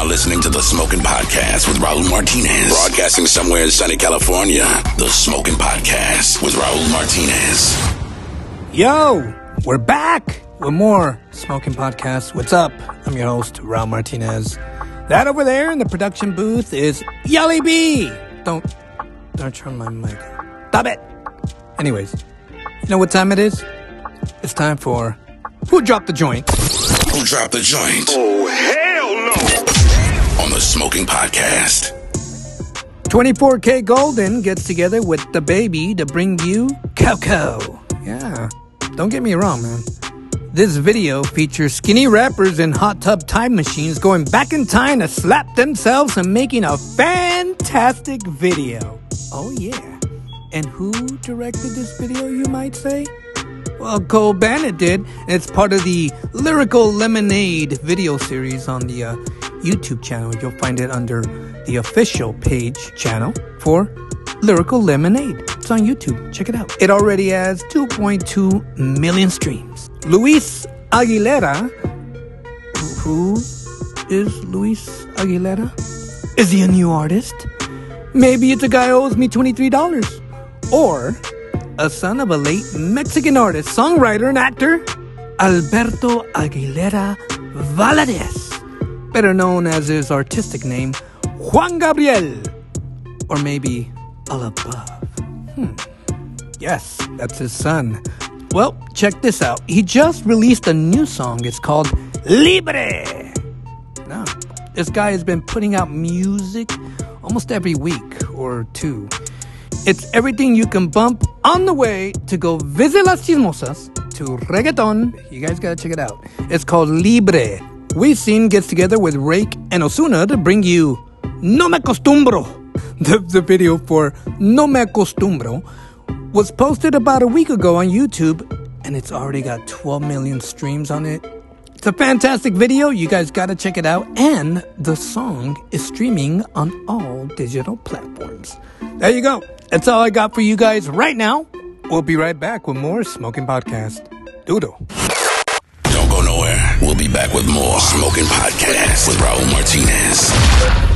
now listening to the Smoking Potcast with Raul Martinez. Broadcasting somewhere in sunny California. The Smoking Potcast with Raul Martinez. Yo, we're back with more Smoking Potcast. What's up? I'm your host, Raul Martinez. That over there in the production booth is Yelly B. Don't, don't turn my mic. Stop it. Anyways, you know what time it is? It's time for Who Dropped the Joint? Who dropped the joint? Oh, hell no! On the Smoking Potcast. 24K Golden gets together with DaBaby to bring you Coco. Yeah, don't get me wrong, man. This video features skinny rappers in hot tub time machines going back in time to slap themselves and making a fantastic video. Oh, yeah. And who directed this video, you might say? Well, Cole Bennett did. It's part of the Lyrical Lemonade video series on the uh, YouTube channel. You'll find it under the official page channel for Lyrical Lemonade. It's on YouTube. Check it out. It already has 2.2 million streams. Luis Aguilera. Who is Luis Aguilera? Is he a new artist? Maybe it's a guy who owes me $23. Or a son of a late Mexican artist, songwriter, and actor, Alberto Aguilera Valadez, better known as his artistic name, Juan Gabriel. Or maybe all above. Hmm. Yes, that's his son. Well, check this out. He just released a new song. It's called Libre. Now, this guy has been putting out music almost every week or two. It's everything you can bump on the way to go visit Las Chismosas to reggaeton. You guys gotta check it out. It's called Libre. Wisin gets together with Reik and Ozuna to bring you No Me Acostumbro. The, the video for No Me Acostumbro was posted about a week ago on YouTube and it's already got 12 million streams on it. It's a fantastic video. You guys gotta check it out. And the song is streaming on all digital platforms. There you go. That's all I got for you guys right now. We'll be right back with more Smoking Potcast. Doodle. Don't go nowhere. We'll be back with more Smoking Potcast with Raul Martinez.